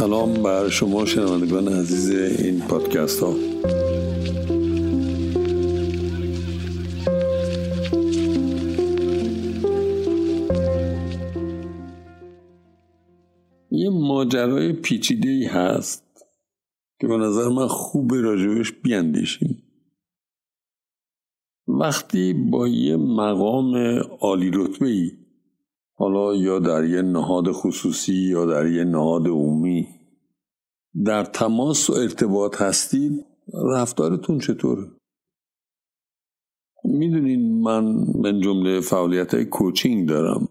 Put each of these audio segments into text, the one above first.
سلام بر شما شنوندگان عزیز این پادکست ها. یه ماجرای پیچیده ای هست که به نظر من خوب راجبش بیاندیشیم. وقتی با یه مقام عالی رتبه ای حالا یا در یه نهاد خصوصی یا در یه نهاد عمومی در تماس و ارتباط هستید رفتارتون چطوره؟ می‌دونین من من جمله فعالیت های کوچینگ دارم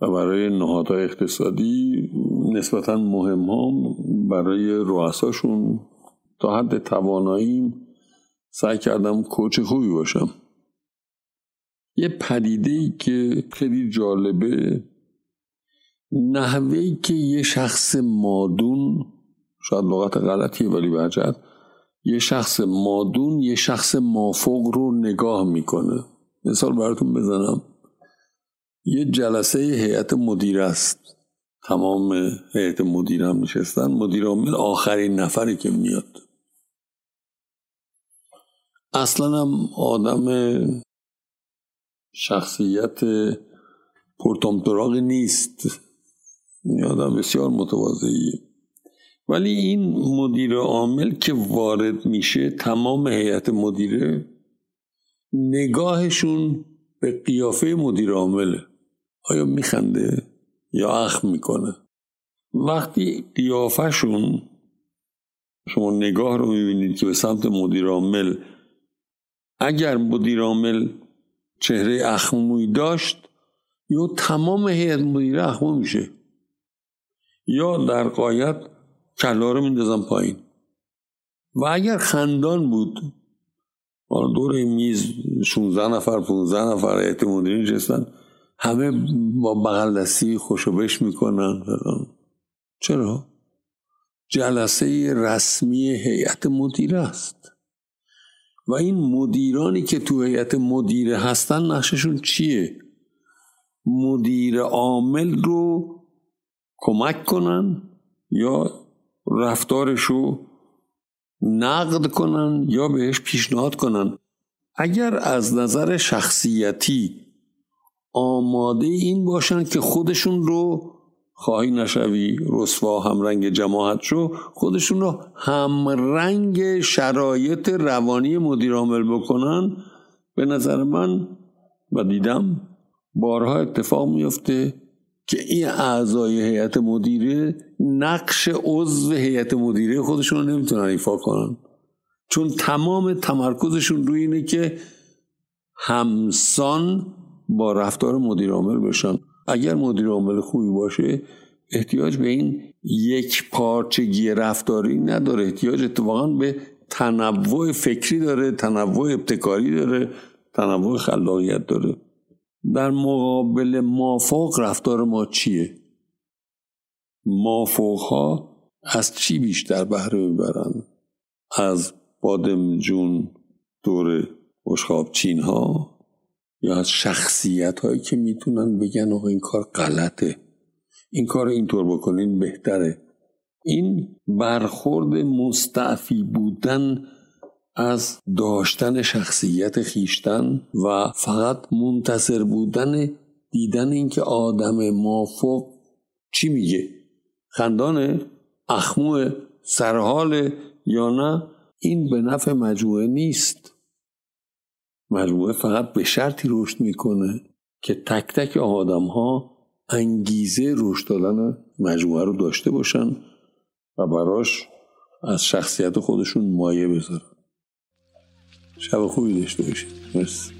و برای نهادهای اقتصادی نسبتا مهم هم برای رؤساشون تا حد تواناییم سعی کردم کوچ خوبی باشم. یه پدیده ای که خیلی جالبه نحوه که یه شخص مادون شاید لغت غلطیه ولی برجد یه شخص مادون یه شخص مافوق رو نگاه می‌کنه. مثال براتون بزنم. یه جلسه هیئت مدیر است. تمام هیئت مدیر هم نشستن. مدیر عامل آخرین نفری که میاد. اصلا هم آدم شخصیت پرتامتراغ نیست. آدم بسیار متواضعیه. ولی این مدیر عامل که وارد میشه تمام هیئت مدیره نگاهشون به قیافه مدیر عامله. آیا میخنده یا اخم می‌کنه؟ وقتی قیافهشون شما نگاه رو می‌بینید که به سمت مدیر عامل اگر مدیر عامل چهره اخموی داشت یا تمام هیئت مدیره اخمو میشه. یا در قایت کلا رو میندازم پایین. و اگر خندان بود دور میز 16 نفر 15 نفر هیئت مدیره نشستن همه با بغل دستی خوشبش می‌کنن. چرا؟ جلسه رسمی هیئت مدیره است. و این مدیرانی که تو هیئت مدیره هستن نقششون چیه؟ مدیر عامل رو کمک کنن یا رفتارش رو نقد کنن یا بهش پیشنهاد کنن. اگر از نظر شخصیتی آماده این باشن که خودشون رو خواهی نشوی رسوا همرنگ جماعت شو خودشون رو همرنگ شرایط روانی مدیر عامل بکنن به نظر من و دیدم بارها اتفاق میفته که این اعضای هیئت مدیره نقش عضو هیئت مدیره خودشون رو نمی‌تونن ایفا کنن. چون تمام تمرکزشون روی اینه که همسان با رفتار مدیر عامل بشن اگر مدیر عامل خوبی باشه احتیاج به این یک پارچگی رفتاری نداره. احتیاج اتفاقا به تنوع فکری داره تنوع ابتکاری داره تنوع خلاقیت داره. در مقابل مافوق رفتار ما چیه؟ مافوق ها از چی بیشتر بهره می‌برند از بادمجون دور بشخاب چین ها یا از شخصیت هایی که می‌تونن بگن آقا این کار غلطه. این کار اینطور بکنین بهتره. این برخورد مستعفی بودن از داشتن شخصیت خیشتن و فقط منتصر بودن دیدن اینکه آدم مافوق چی میگه؟ خندانه؟ اخمو سرحال یا نه؟ این به نفع مجموعه نیست. مجموعه فقط به شرطی رشد می‌کنه که تک تک آدم ها انگیزه رشد دادن مجموعه رو داشته باشن و براش از شخصیت خودشون مایه بذارن. شب خوبی داشته باشید. مرسی.